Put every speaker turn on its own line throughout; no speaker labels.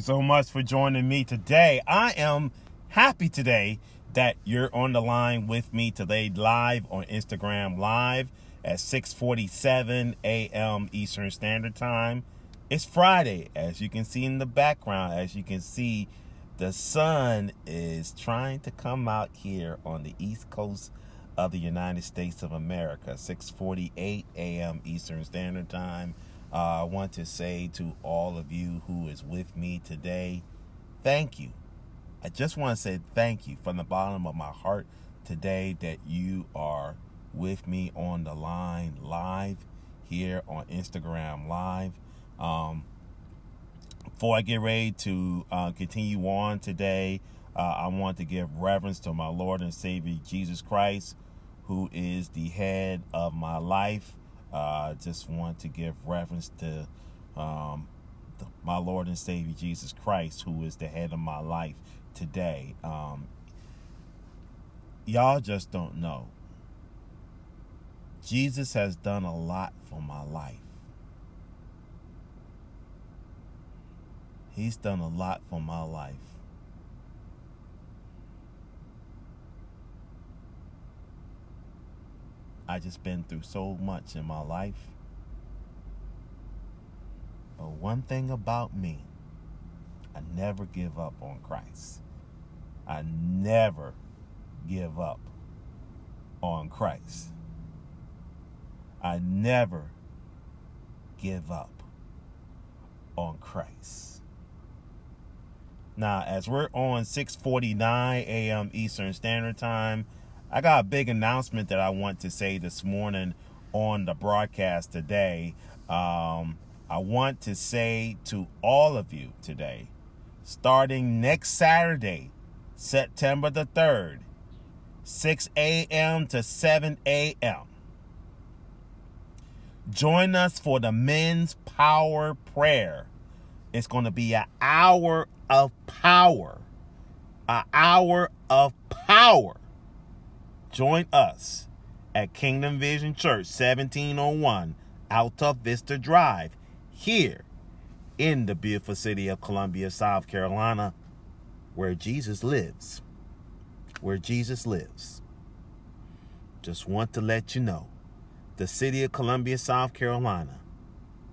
you so much for joining me today. I am happy today that you're on the line with me today live on Instagram live at 6:47 a.m. Eastern Standard Time. It's Friday as you can see in the background as you can see the sun is trying to come out here on the east coast of the United States of America 6:48 a.m. Eastern Standard Time. Uh, I want to say to all of you who is with me today, thank you. I just want to say thank you from the bottom of my heart today that you are with me on the line live here on Instagram Live. Um, before I get ready to uh, continue on today, uh, I want to give reverence to my Lord and Savior Jesus Christ, who is the head of my life. I just want to give reference to um, the, my Lord and Savior Jesus Christ, who is the head of my life today. Um, y'all just don't know. Jesus has done a lot for my life. He's done a lot for my life. I just been through so much in my life. But one thing about me, I never give up on Christ. I never give up on Christ. I never give up on Christ. Now, as we're on 6:49 a.m. Eastern Standard Time, I got a big announcement that I want to say this morning on the broadcast today. Um, I want to say to all of you today, starting next Saturday, September the 3rd, 6 a.m. to 7 a.m., join us for the men's power prayer. It's going to be an hour of power. An hour of power Join us at Kingdom Vision Church, 1701 Alta Vista Drive, here in the beautiful city of Columbia, South Carolina, where Jesus lives. Where Jesus lives. Just want to let you know the city of Columbia, South Carolina,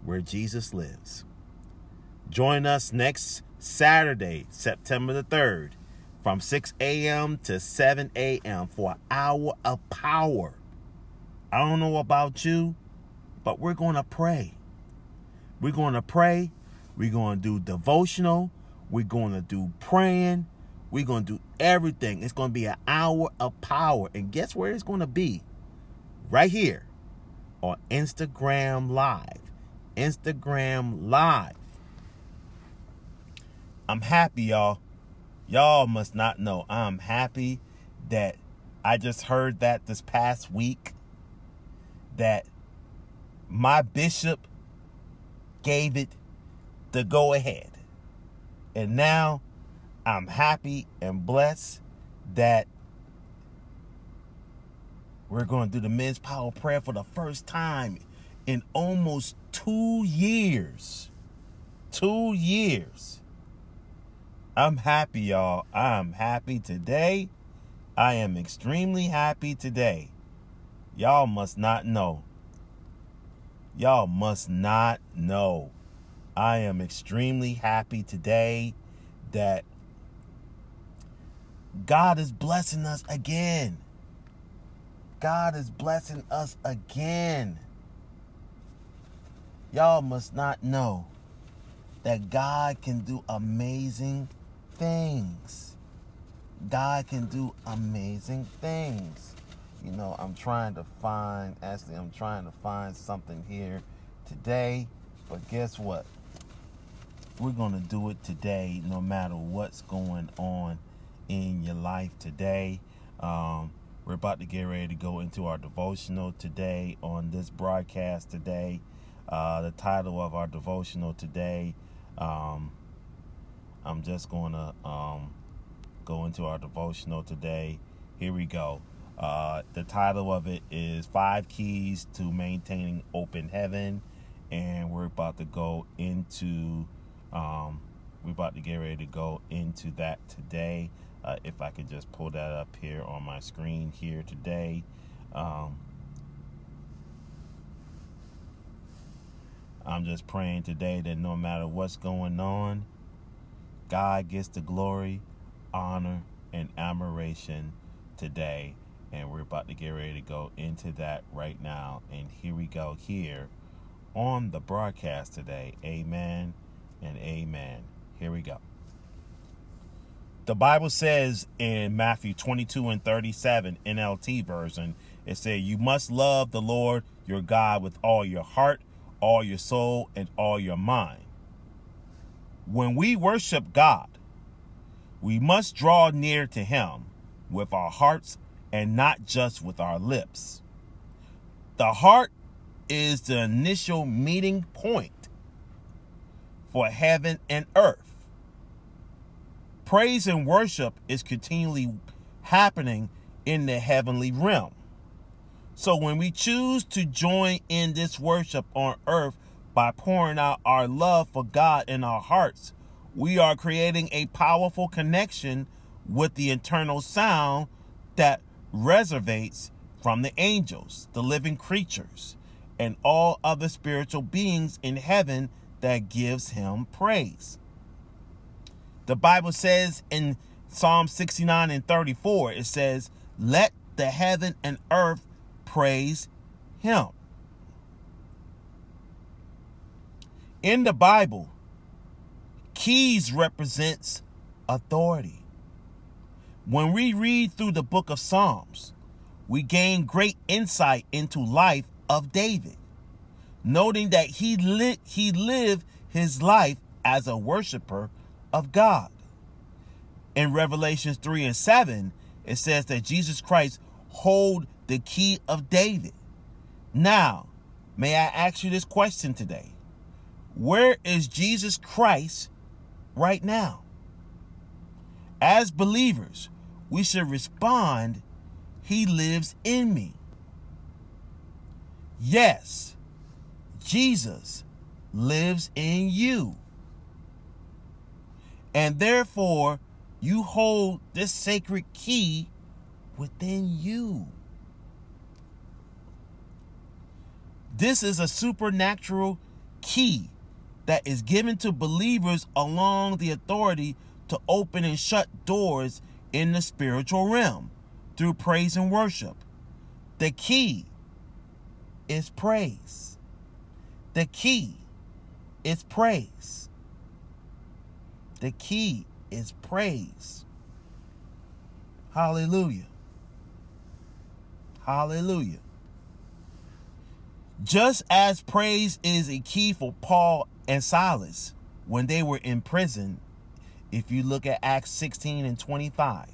where Jesus lives. Join us next Saturday, September the 3rd from 6 a.m. to 7 a.m. for an hour of power. I don't know about you, but we're going to pray. We're going to pray. We're going to do devotional. We're going to do praying. We're going to do everything. It's going to be an hour of power. And guess where it's going to be? Right here on Instagram Live. Instagram Live. I'm happy, y'all Y'all must not know. I'm happy that I just heard that this past week that my bishop gave it the go ahead. And now I'm happy and blessed that we're going to do the men's power prayer for the first time in almost two years. Two years. I'm happy, y'all. I'm happy today. I am extremely happy today. Y'all must not know. Y'all must not know. I am extremely happy today that God is blessing us again. God is blessing us again. Y'all must not know that God can do amazing things. God can do amazing things. You know, I'm trying to find, actually, I'm trying to find something here today, but guess what? We're going to do it today no matter what's going on in your life today. Um, we're about to get ready to go into our devotional today on this broadcast today. Uh, the title of our devotional today um, I'm just going to um, go into our devotional today. Here we go. Uh, the title of it is Five Keys to Maintaining Open Heaven. And we're about to go into, um, We're about to get ready to go into that today. Uh, if I could just pull that up here on my screen here today. Um, I'm just praying today that no matter what's going on, God gets the glory, honor, and admiration today. And we're about to get ready to go into that right now. And here we go here on the broadcast today. Amen and amen. Here we go. The Bible says in Matthew 22 and 37 NLT version, it says, You must love the Lord your God with all your heart, all your soul, and all your mind. When we worship God, we must draw near to Him with our hearts and not just with our lips. The heart is the initial meeting point for heaven and earth. Praise and worship is continually happening in the heavenly realm. So when we choose to join in this worship on earth by pouring out our love for God in our hearts, we are creating a powerful connection with the internal sound that reservates from the angels, the living creatures, and all other spiritual beings in heaven that gives him praise. The Bible says in Psalm 69 and 34, it says, Let the heaven and earth praise him. In the Bible, keys represents authority. When we read through the book of Psalms, we gain great insight into life of David, noting that he he lived his life as a worshiper of God. In Revelations 3 and 7, it says that Jesus Christ hold the key of David. Now, may I ask you this question today? Where is Jesus Christ right now? As believers, we should respond, He lives in me. Yes, Jesus lives in you. And therefore, you hold this sacred key within you. This is a supernatural key that is given to believers along the authority to open and shut doors in the spiritual realm through praise and worship. The key is praise. The key is praise. The key is praise. Hallelujah. Hallelujah. Just as praise is a key for Paul and Silas when they were in prison if you look at Acts 16 and 25.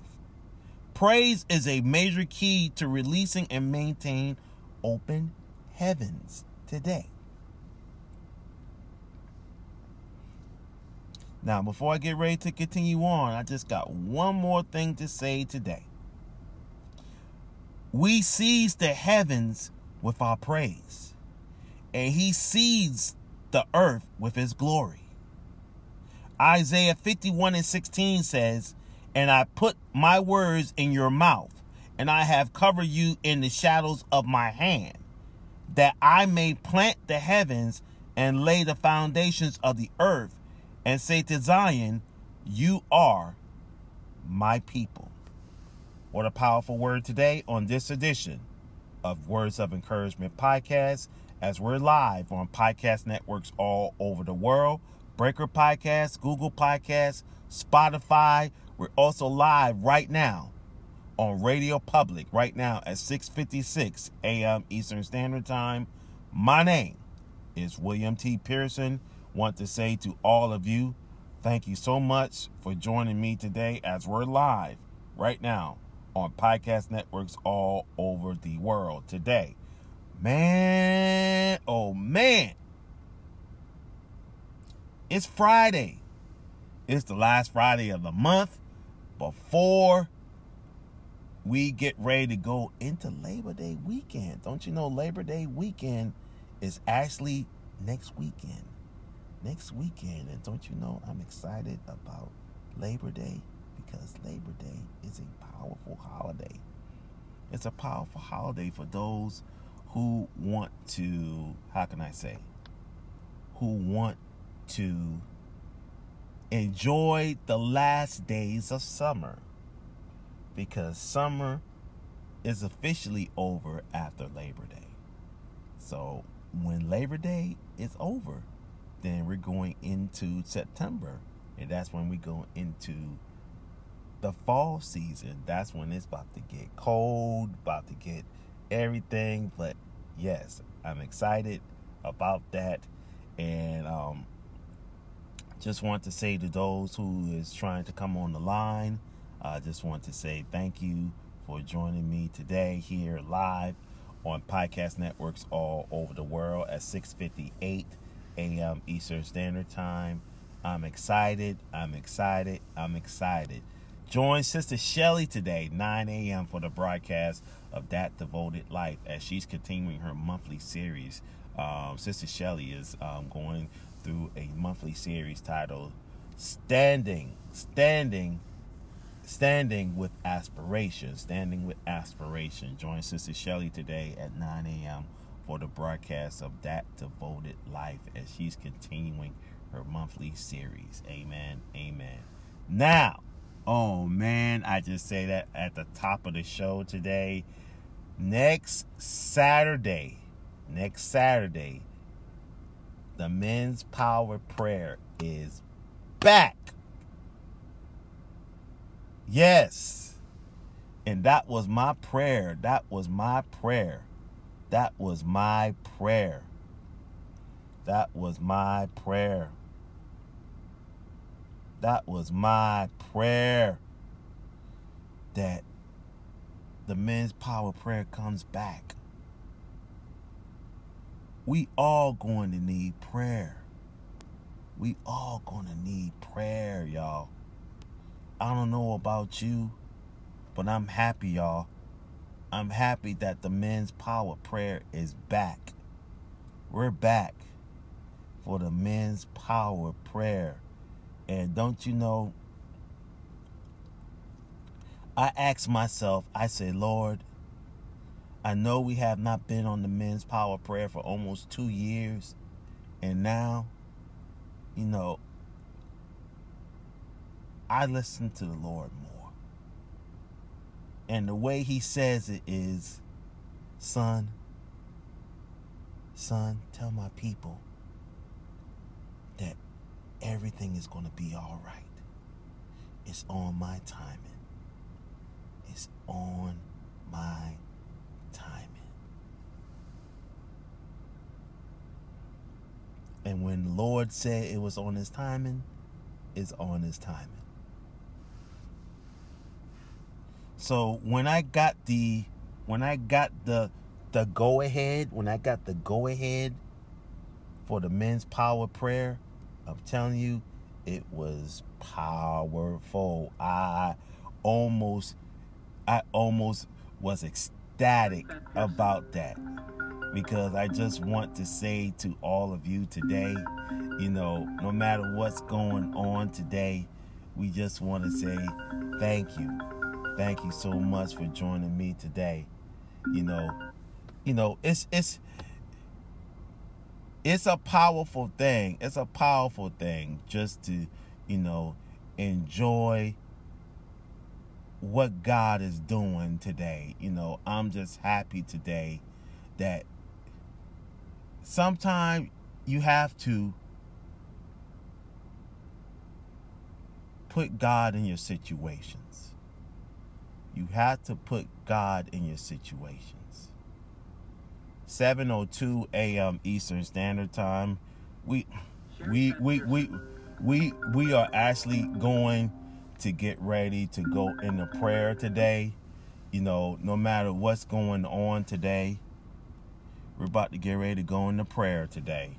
Praise is a major key to releasing and maintain open heavens today. Now, before I get ready to continue on, I just got one more thing to say today. We seize the heavens with our praise, and He seeds the earth with His glory. Isaiah 51 and 16 says, And I put my words in your mouth, and I have covered you in the shadows of my hand, that I may plant the heavens and lay the foundations of the earth, and say to Zion, You are my people. What a powerful word today on this edition of Words of Encouragement podcast, as we're live on podcast networks all over the world. Breaker Podcast, Google Podcast, Spotify. We're also live right now on Radio Public right now at 6:56 a.m. Eastern Standard Time. My name is William T. Pearson. Want to say to all of you, thank you so much for joining me today as we're live right now on podcast networks all over the world today. Man, oh man, it's Friday. It's the last Friday of the month before we get ready to go into Labor Day weekend. Don't you know Labor Day weekend is actually next weekend? next weekend. And don't you know I'm excited about Labor Day because Labor Day is a powerful holiday. It's a powerful holiday for those who want to, how can I say, who want to enjoy the last days of summer because summer is officially over after Labor Day. So when Labor Day is over, then we're going into September, and that's when we go into the fall season. That's when it's about to get cold, about to get everything. But yes, I'm excited about that, and um, just want to say to those who is trying to come on the line, I uh, just want to say thank you for joining me today here live on podcast networks all over the world at 6:58 a.m. Eastern Standard Time. I'm excited. I'm excited. I'm excited. Join Sister Shelly today, 9 a.m., for the broadcast of That Devoted Life as she's continuing her monthly series. Um, Sister Shelly is um, going through a monthly series titled Standing, Standing Standing with Aspiration. Standing with Aspiration. Join Sister Shelly today at 9 a.m. for the broadcast of That Devoted Life as she's continuing her monthly series. Amen. Amen. Now, oh man, I just say that at the top of the show today. Next Saturday, next Saturday, the men's power prayer is back. Yes. And that was my prayer. That was my prayer. That was my prayer. That was my prayer. That was my prayer that the men's power prayer comes back. We all going to need prayer. We all going to need prayer, y'all. I don't know about you, but I'm happy, y'all. I'm happy that the men's power prayer is back. We're back for the men's power prayer. And don't you know, I ask myself, I say, Lord, I know we have not been on the men's power prayer for almost two years. And now, you know, I listen to the Lord more. And the way he says it is, son, son, tell my people that everything is going to be all right. It's on my timing. It's on my timing. And when the Lord said it was on his timing, it's on his timing. So when I got the when I got the the go ahead, when I got the go ahead for the men's power prayer, I'm telling you, it was powerful. I almost I almost was ecstatic about that because I just want to say to all of you today, you know, no matter what's going on today, we just want to say thank you. Thank you so much for joining me today. You know, you know, it's it's it's a powerful thing. It's a powerful thing just to, you know, enjoy what God is doing today. You know, I'm just happy today that sometimes you have to put God in your situations. You have to put God in your situations. 7:02 a.m. Eastern Standard Time. We we we we we we are actually going to get ready to go into prayer today. You know, no matter what's going on today, we're about to get ready to go into prayer today.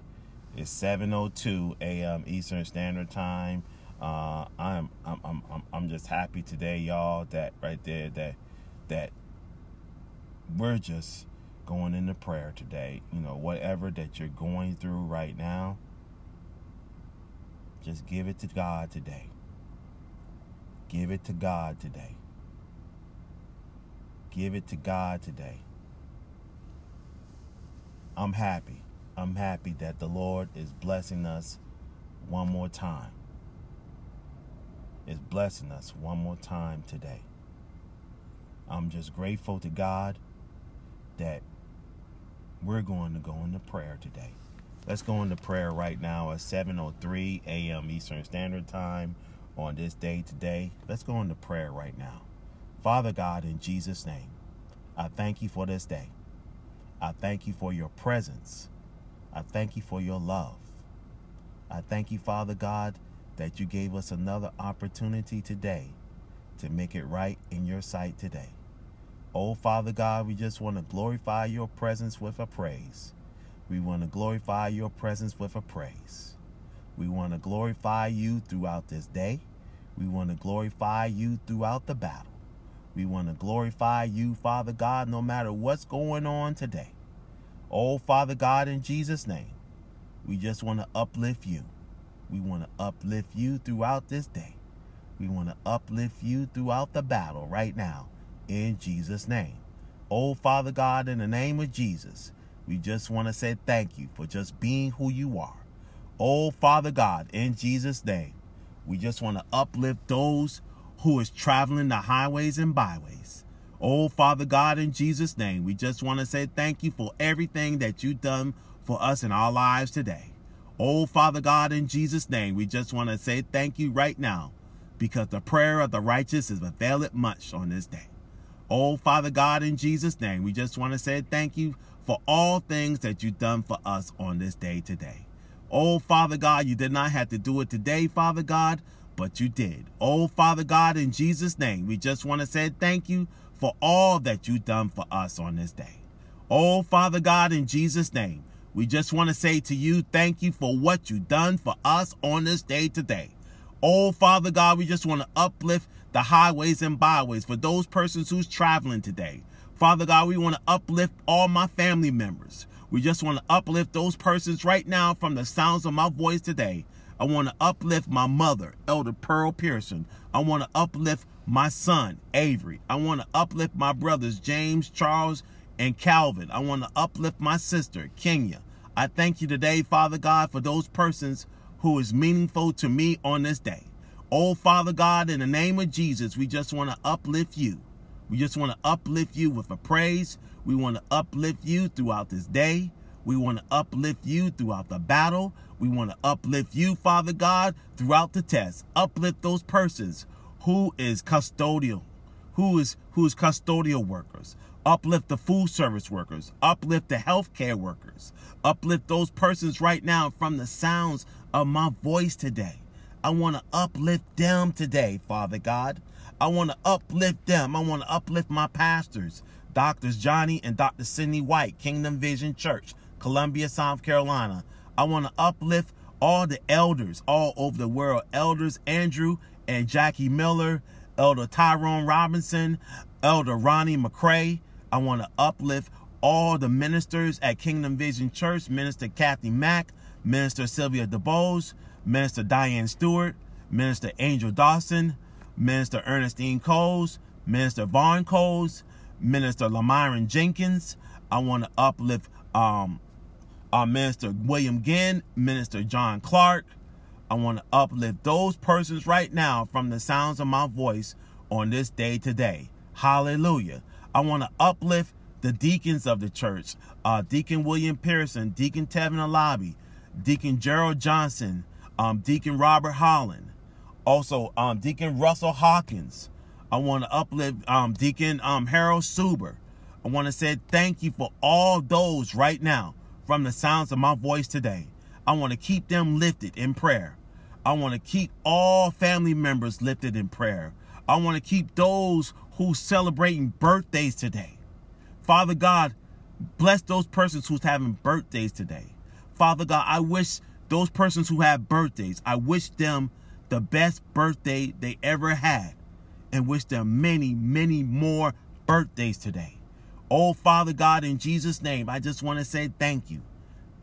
It's 7:02 a.m. Eastern Standard Time. Uh, I'm, I'm I'm I'm just happy today, y'all. That right there, that that we're just going into prayer today. You know, whatever that you're going through right now, Just give it to God today. Give it to God today. Give it to God today. I'm happy. I'm happy that the Lord is blessing us one more time. Is blessing us one more time today. I'm just grateful to God that we're going to go into prayer today. Let's go into prayer right now at 7:03 a.m. Eastern Standard Time on this day today. Let's go into prayer right now. Father God, in Jesus' name, I thank you for this day. I thank you for your presence. I thank you for your love. I thank you, Father God, that you gave us another opportunity today to make it right in your sight today. Oh, Father God, we just want to glorify your presence with a praise. We want to glorify your presence with a praise. We want to glorify you throughout this day. We want to glorify you throughout the battle. We want to glorify you, Father God, no matter what's going on today. Oh, Father God, in Jesus' name, we just want to uplift you. We want to uplift you throughout this day. We want to uplift you throughout the battle right now in Jesus' name. Oh, Father God, in the name of Jesus, we just want to say thank you for just being who you are. Oh, Father God, in Jesus' name, we just want to uplift those who is traveling the highways and byways. Oh, Father God, in Jesus' name, we just want to say thank you for everything that you've done for us in our lives today. Oh, Father God, in Jesus' name, we just want to say thank you right now because the prayer of the righteous is availeth much on this day. Oh, Father God, in Jesus' name, we just want to say thank you for all things that you've done for us on this day today. Oh, Father God, you did not have to do it today, Father God, but you did. Oh, Father God, in Jesus' name, we just want to say thank you for all that you've done for us on this day. Oh, Father God, in Jesus' name, we just want to say to you, thank you for what you've done for us on this day today. Oh, Father God, we just want to uplift the highways and byways for those persons who's traveling today. Father God, we want to uplift all my family members. We just want to uplift those persons right now from the sounds of my voice today. I want to uplift my mother, Elder Pearl Pearson. I want to uplift my son, Avery. I want to uplift my brothers, James, Charles, and Calvin. I want to uplift my sister, Kenya. I thank you today, Father God, for those persons who is meaningful to me on this day. Oh, Father God, in the name of Jesus, we just want to uplift you. We just want to uplift you with a praise. We want to uplift you throughout this day. We want to uplift you throughout the battle. We want to uplift you, Father God, throughout the test. Uplift those persons who is custodial, who is who is custodial workers. Uplift the food service workers. Uplift the healthcare workers. Uplift those persons right now from the sounds of my voice today. I want to uplift them today, Father God. I want to uplift them. I want to uplift my pastors, Doctors Johnny and Dr. Sidney White, Kingdom Vision Church, Columbia, South Carolina. I want to uplift all the elders all over the world. Elders Andrew and Jackie Miller, Elder Tyrone Robinson, Elder Ronnie McCray. I want to uplift all the ministers at Kingdom Vision Church, Minister Kathy Mack, Minister Sylvia DeBose, Minister Diane Stewart, Minister Angel Dawson, Minister Ernestine Coles, Minister Vaughn Coles, Minister Lamyron Jenkins. I want to uplift um, uh, Minister William Ginn, Minister John Clark. I want to uplift those persons right now from the sounds of my voice on this day today. Hallelujah. I want to uplift the deacons of the church, uh, Deacon William Pearson, Deacon Tevin Alabi, Deacon Gerald Johnson, um, Deacon Robert Holland, also um, Deacon Russell Hawkins. I want to uplift um, Deacon um, Harold Suber. I want to say thank you for all those right now from the sounds of my voice today. I want to keep them lifted in prayer. I want to keep all family members lifted in prayer. I want to keep those who celebrating birthdays today. Father God, bless those persons who's having birthdays today. Father God, I wish those persons who have birthdays, I wish them the best birthday they ever had and wish them many, many more birthdays today. Oh, Father God, in Jesus' name, I just want to say thank you.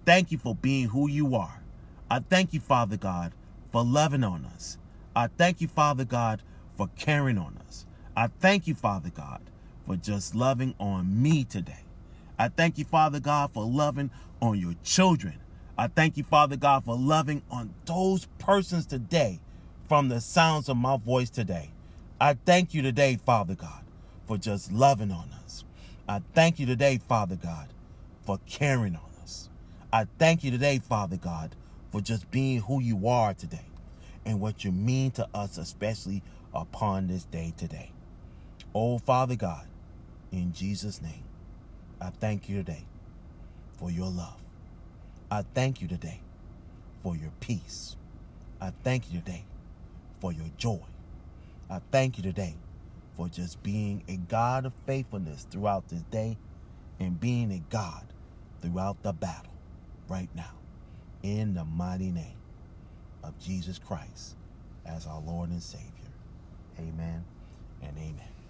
Thank you for being who you are. I thank you, Father God, for loving on us. I thank you, Father God, for caring on us. I thank you, Father God, for just loving on me today. I thank you, Father God, for loving on your children. I thank you, Father God, for loving on those persons today from the sounds of my voice today. I thank you today, Father God, for just loving on us. I thank you today, Father God, for caring on us. I thank you today, Father God, for just being who you are today and what you mean to us, especially upon this day today. Oh, Father God, in Jesus' name, I thank you today for your love. I thank you today for your peace. I thank you today for your joy. I thank you today for just being a God of faithfulness throughout this day and being a God throughout the battle right now. In the mighty name of Jesus Christ as our Lord and Savior. Amen and amen.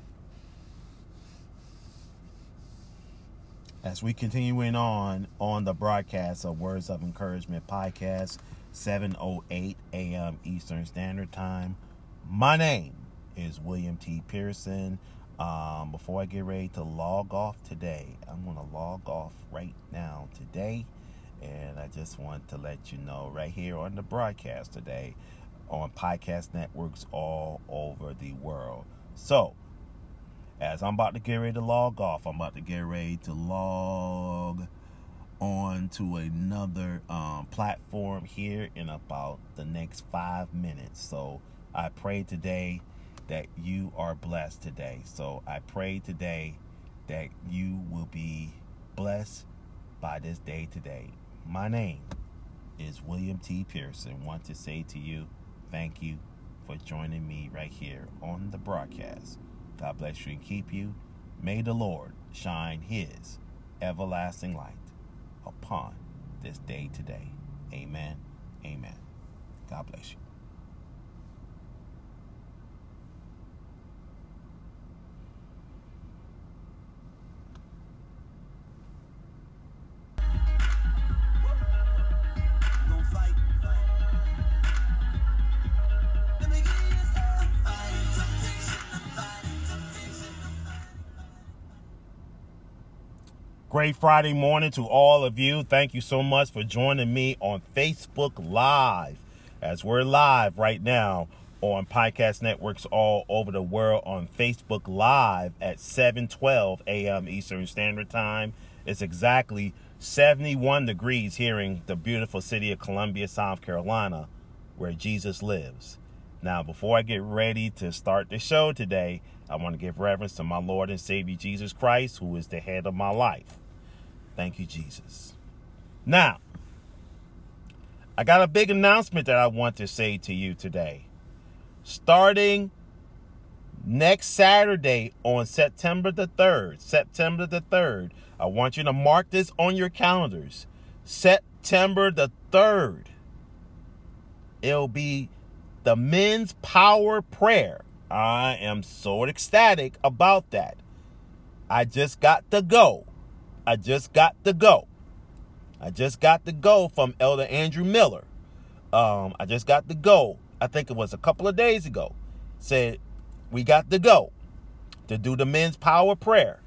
As we continuing on on the broadcast of Words of Encouragement podcast, 7:08 a.m. Eastern Standard Time. My name is William T. Pearson. Um, before I get ready to log off today, I'm going to log off right now today. And I just want to let you know right here on the broadcast today on podcast networks all over the world. So, as I'm about to get ready to log off, I'm about to get ready to log on to another um, platform here in about the next five minutes. So, I pray today that you are blessed today. So I pray today that you will be blessed by this day today. My name is William T. Pearson. Want to say to you, thank you for joining me right here on the broadcast. God bless you and keep you. May the Lord shine his everlasting light upon this day today. Amen. Amen. God bless you. Great Friday morning to all of you. Thank you so much for joining me on Facebook Live as we're live right now on podcast networks all over the world on Facebook Live at 7:12 a.m. Eastern Standard Time. It's exactly 71 degrees here in the beautiful city of Columbia, South Carolina, where Jesus lives. Now, before I get ready to start the show today, I want to give reverence to my Lord and Savior Jesus Christ, who is the head of my life. Thank you, Jesus. Now, I got a big announcement that I want to say to you today. Starting next Saturday on September the 3rd, September the 3rd, I want you to mark this on your calendars. September the 3rd, it'll be the men's power prayer. I am so ecstatic about that. I just got to go. I just got the go. I just got the go from Elder Andrew Miller. Um, I just got the go. I think it was a couple of days ago. Said we got the go to do the men's power prayer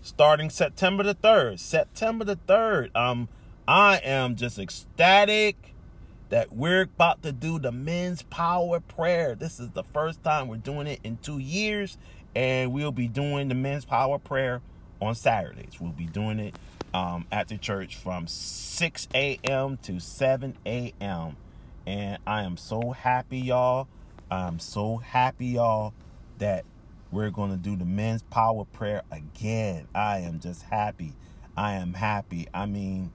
starting September the 3rd. September the 3rd. Um, I am just ecstatic that we're about to do the men's power prayer. This is the first time we're doing it in two years, and we'll be doing the men's power prayer on Saturdays. We'll be doing it um, at the church from 6 a.m. to 7 a.m. And I am so happy, y'all. I'm so happy, y'all, that we're going to do the men's power prayer again. I am just happy. I am happy. I mean,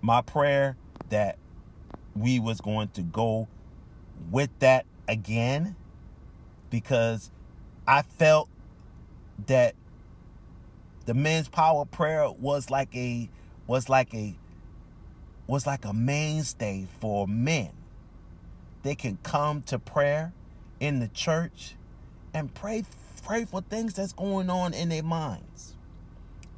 my prayer that we was going to go with that again because I felt that the men's power prayer was like a was like a was like a mainstay for men. They can come to prayer in the church and pray pray for things that's going on in their minds.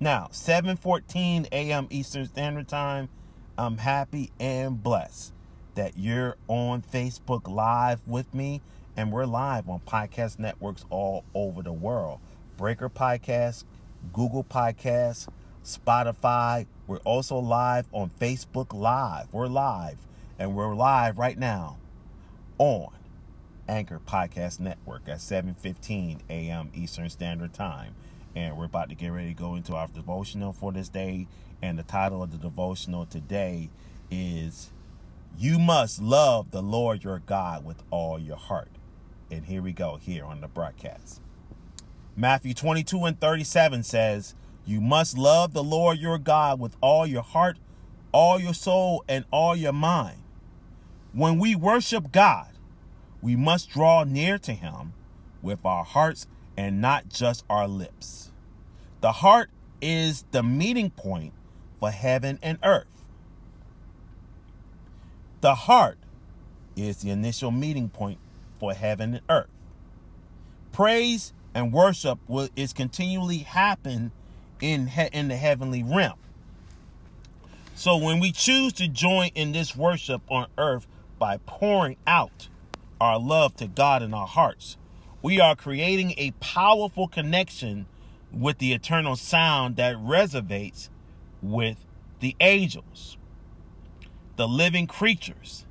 Now, 7:14 a.m. Eastern Standard Time, I'm happy and blessed that you're on Facebook Live with me, and we're live on podcast networks all over the world. Breaker Podcast, Google Podcasts, Spotify. We're also live on Facebook Live. We're live, and we're live right now on Anchor Podcast Network at 7:15 a.m. Eastern Standard Time. And we're about to get ready to go into our devotional for this day. And the title of the devotional today is You Must Love the Lord Your God with All Your Heart. And here we go, here on the broadcast. Matthew 22 and 37 says, You must love the Lord your God with all your heart, all your soul, and all your mind. When we worship God, we must draw near to Him with our hearts and not just our lips. The heart is the meeting point for heaven and earth. The heart is the initial meeting point for heaven and earth. Praise and worship will, is continually happen in he, in the heavenly realm. So when we choose to join in this worship on earth by pouring out our love to God in our hearts, we are creating a powerful connection with the eternal sound that resonates with the angels, the living creatures,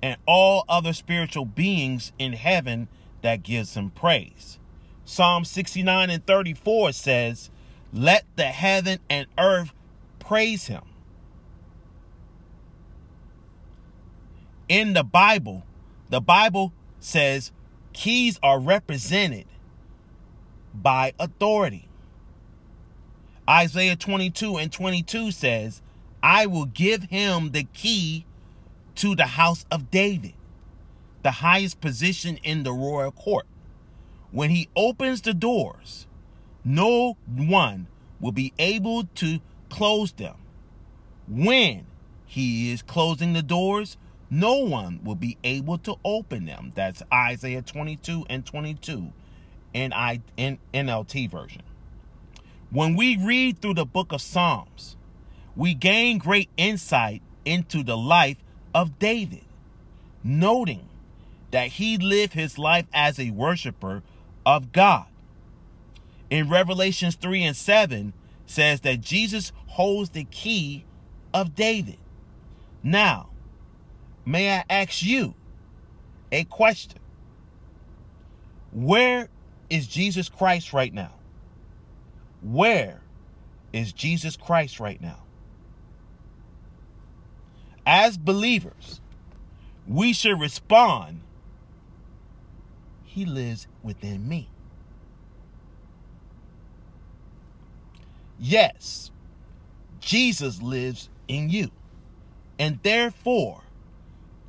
and all other spiritual beings in heaven that gives him praise. Psalm 69 and 34 says, Let the heaven and earth praise him. In the Bible, the Bible says keys are represented by authority. Isaiah 22 and 22 says, I will give him the key to the house of David, the highest position in the royal court. When he opens the doors, no one will be able to close them. When he is closing the doors, no one will be able to open them. That's Isaiah 22 and 22 in, I, in NLT version. When we read through the book of Psalms, we gain great insight into the life of David, noting that he lived his life as a worshiper of God. In Revelations 3 and 7 says that Jesus holds the key of David. Now, may I ask you a question? Where is Jesus Christ right now? Where is Jesus Christ right now? As believers, we should respond He lives within me. Yes, Jesus lives in you. And therefore,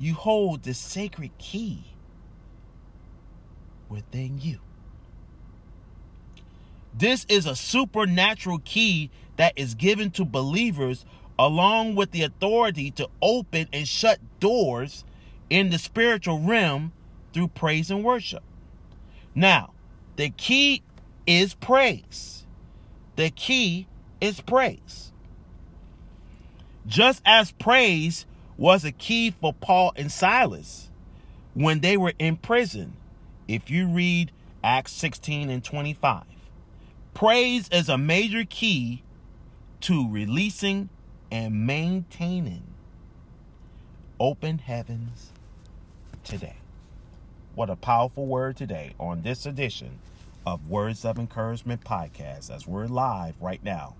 you hold the sacred key within you. This is a supernatural key that is given to believers along with the authority to open and shut doors in the spiritual realm through praise and worship. Now, the key is praise. The key is praise. Just as praise was a key for Paul and Silas when they were in prison, if you read Acts 16 and 25. Praise is a major key to releasing and maintaining open heavens today. What a powerful word today on this edition of Words of Encouragement podcast as we're live right now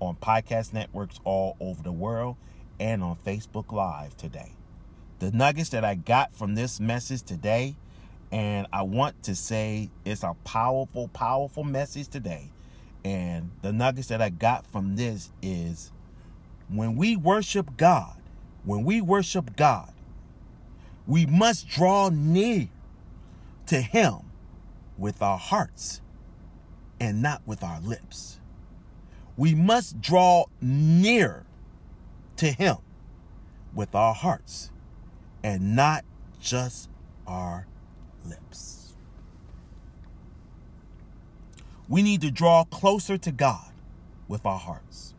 on podcast networks all over the world and on Facebook Live today. The nuggets that I got from this message today, and I want to say it's a powerful, powerful message today and the nuggets that I got from this is when we worship God, when we worship God, we must draw near to Him with our hearts and not with our lips. We must draw near to Him with our hearts and not just our lips. We need to draw closer to God with our hearts.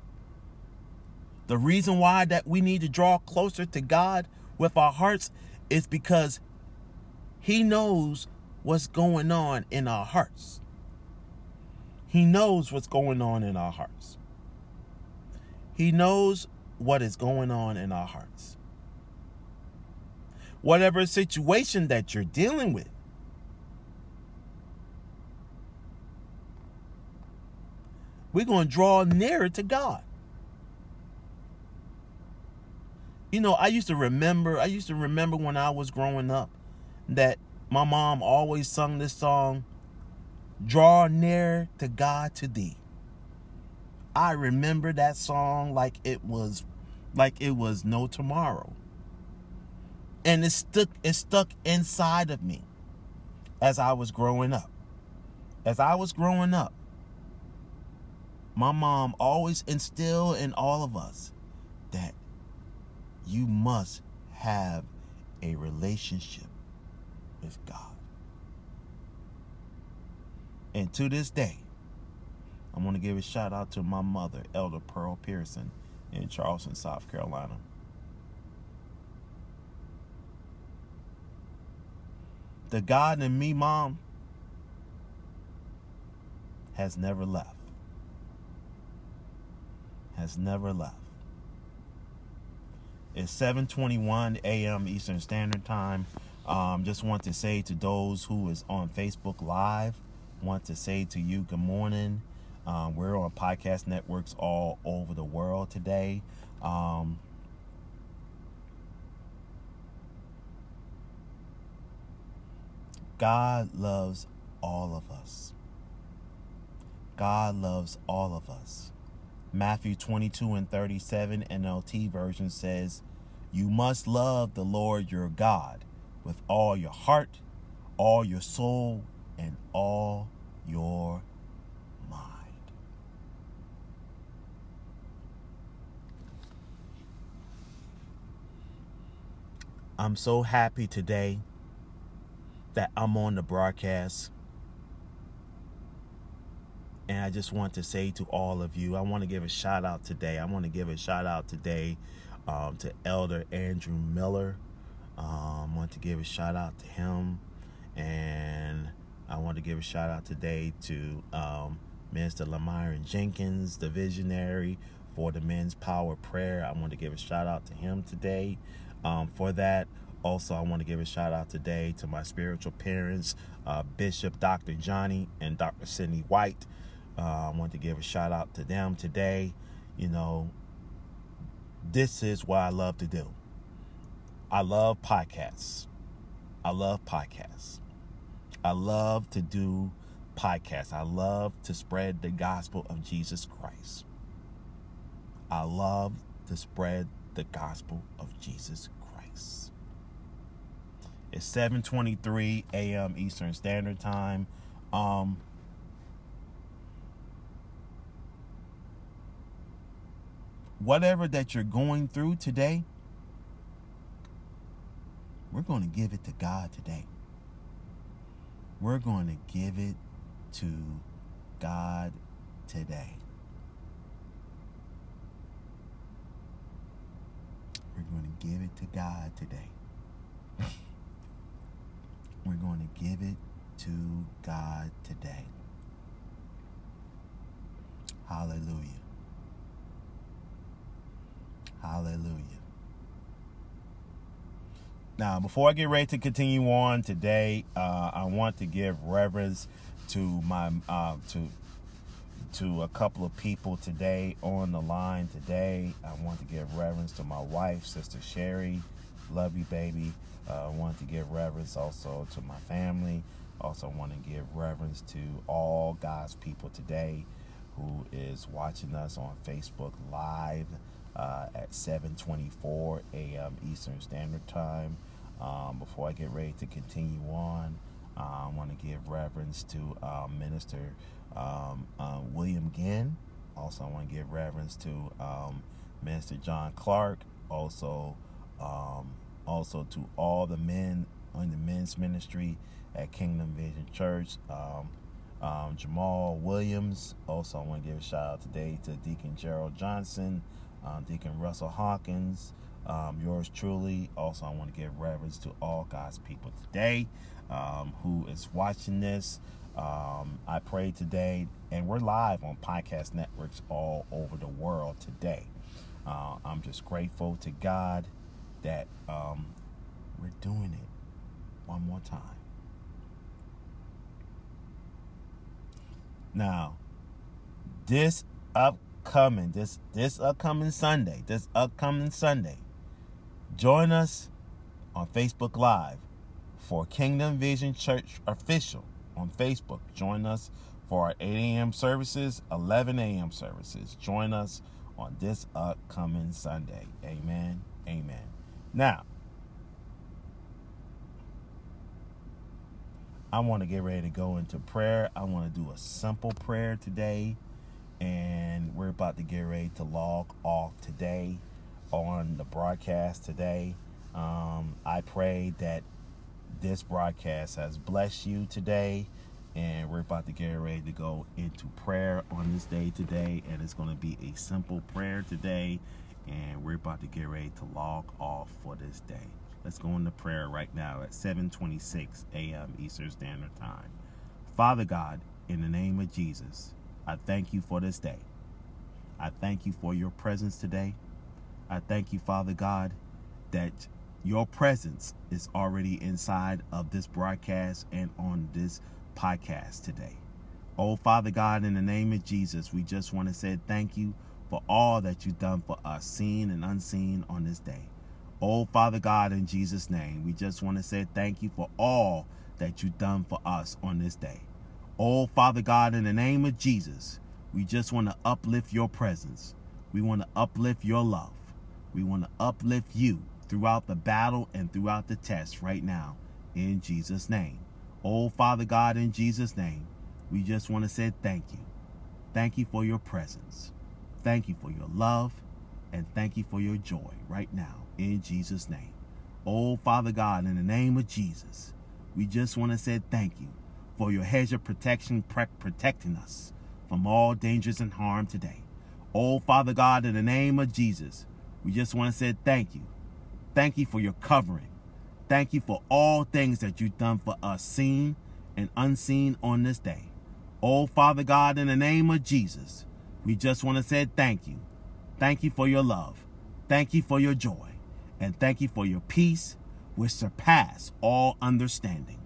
The reason why that we need to draw closer to God with our hearts is because He knows what's going on in our hearts. He knows what's going on in our hearts. He knows what is going on in our hearts. Whatever situation that you're dealing with, we're going to draw nearer to God. You know, I used to remember, I used to remember when I was growing up that my mom always sung this song, Draw Near to God to Thee. I remember that song like it was like it was no tomorrow. And it stuck it stuck inside of me as I was growing up. As I was growing up, my mom always instilled in all of us that you must have a relationship God. And to this day, I want to give a shout out to my mother, Elder Pearl Pearson, in Charleston, South Carolina. The God in me, Mom, has never left. Has never left. It's 7:21 a.m. Eastern Standard Time. Um, just want to say to those who is on Facebook Live, want to say to you good morning. Um, we're on podcast networks all over the world today. Um, God loves all of us. God loves all of us. Matthew 22 and 37 NLT version says, You must love the Lord your God with all your heart, all your soul, and all your mind. I'm so happy today that I'm on the broadcast. And I just want to say to all of you, I want to give a shout out today. I want to give a shout out today um, to Elder Andrew Miller. Um, I want to give a shout out to him. And I want to give a shout out today to um, Minister Lamyron Jenkins, the visionary for the Men's Power Prayer. I want to give a shout out to him today um, for that. Also, I want to give a shout out today to my spiritual parents, uh, Bishop Dr. Johnny and Dr. Sidney White. Uh, I want to give a shout out to them today. You know, this is what I love to do. I love podcasts. I love podcasts. I love to do podcasts. I love to spread the gospel of Jesus Christ. I love to spread the gospel of Jesus Christ. It's 7:23 a.m. Eastern Standard Time. Um, whatever that you're going through today, we're going to give it to God today. We're going to give it to God today. We're going to give it to God today. We're going to give it to God today. Hallelujah. Hallelujah. Now, before I get ready to continue on today, uh, I want to give reverence to my uh, to to a couple of people today on the line today. I want to give reverence to my wife, Sister Sherry. Love you, baby. Uh, I want to give reverence also to my family. Also, want to give reverence to all God's people today who is watching us on Facebook Live uh, at 7:24 a.m. Eastern Standard Time. Um, before I get ready to continue on, uh, I want to give reverence to um, Minister um, uh, William Ginn. Also, I want to give reverence to um, Minister John Clark. Also, um, also to all the men in the men's ministry at Kingdom Vision Church. Um, um, Jamal Williams. Also, I want to give a shout out today to Deacon Gerald Johnson, uh, Deacon Russell Hawkins, Um, yours truly. Also, I want to give reverence to all God's people today um, who is watching this. Um, I pray today, and we're live on podcast networks all over the world today. Uh, I'm just grateful to God that um, we're doing it one more time. Now, this upcoming, this this upcoming Sunday, this upcoming Sunday, join us on Facebook Live for Kingdom Vision Church official on Facebook. Join us for our 8 a.m. services, 11 a.m. services. Join us on this upcoming Sunday. Amen. Amen. Now, I want to get ready to go into prayer. I want to do a simple prayer today. And we're about to get ready to log off today on the broadcast today. Um, I pray that this broadcast has blessed you today. And we're about to get ready to go into prayer on this day today. And it's going to be a simple prayer today. And we're about to get ready to log off for this day. Let's go into prayer right now at 7:26 a.m. Eastern Standard Time. Father God, in the name of Jesus, I thank you for this day. I thank you for your presence today. I thank you, Father God, that your presence is already inside of this broadcast and on this podcast today. Oh, Father God, in the name of Jesus, we just want to say thank you for all that you've done for us, seen and unseen, on this day. Oh, Father God, in Jesus' name, we just want to say thank you for all that you've done for us on this day. Oh, Father God, in the name of Jesus, we just want to uplift your presence. We want to uplift your love. We want to uplift you throughout the battle and throughout the test right now in Jesus' name. Oh, Father God, in Jesus' name, we just want to say thank you. Thank you for your presence. Thank you for your love. And thank you for your joy right now in Jesus' name. Oh, Father God, in the name of Jesus, we just want to say thank you for your hedge of protection protecting us from all dangers and harm today. Oh, Father God, in the name of Jesus, we just want to say thank you. Thank you for your covering. Thank you for all things that you've done for us, seen and unseen on this day. Oh, Father God, in the name of Jesus, we just want to say thank you. Thank you for your love. Thank you for your joy. And thank you for your peace, which surpass all understanding.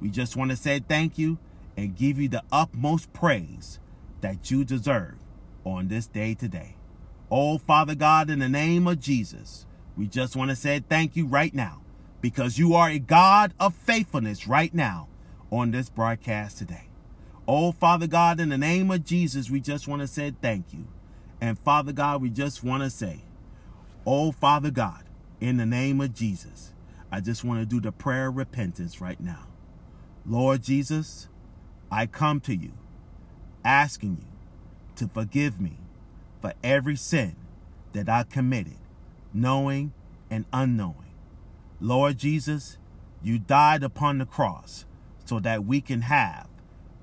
We just want to say thank you and give you the utmost praise that you deserve on this day today. Oh, Father God, in the name of Jesus, we just want to say thank you right now because you are a God of faithfulness right now on this broadcast today. Oh, Father God, in the name of Jesus, we just want to say thank you. And Father God, we just want to say, oh, Father God, in the name of Jesus, I just want to do the prayer of repentance right now. Lord Jesus, I come to you asking you to forgive me for every sin that I committed, knowing and unknowing. Lord Jesus, you died upon the cross so that we can have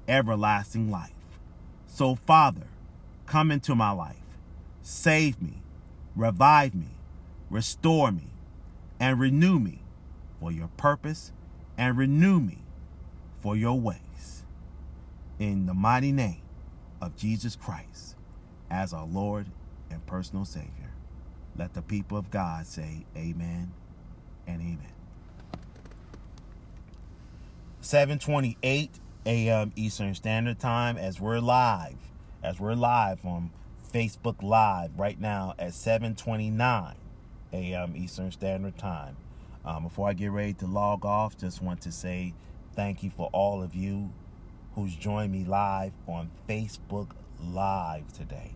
everlasting life. So, Father, come into my life. Save me, revive me, restore me, and renew me for your purpose and renew me for your ways. In the mighty name of Jesus Christ, as our Lord and personal Savior, let the people of God say amen and amen. 728 a.m. Eastern Standard Time as we're live, as we're live on Facebook Live right now at 729 a.m. Eastern Standard Time. Um, before I get ready to log off, just want to say thank you for all of you who's joined me live on Facebook Live today.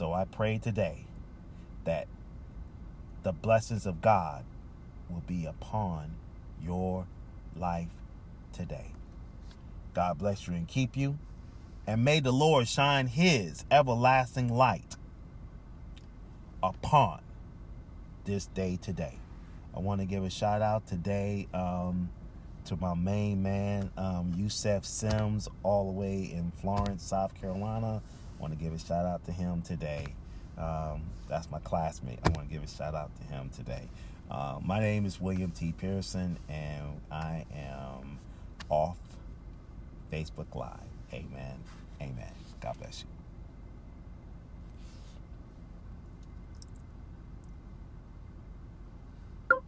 So I pray today that the blessings of God will be upon your life today. God bless you and keep you. And may the Lord shine his everlasting light upon this day today. I want to give a shout out today um, to my main man, um, Yusef Sims, all the way in Florence, South Carolina. Want to give a shout out to him today. Um, that's my classmate. I want to give a shout out to him today. Uh, my name is William T. Pearson, and I am off Facebook Live. Amen. Amen. God bless you.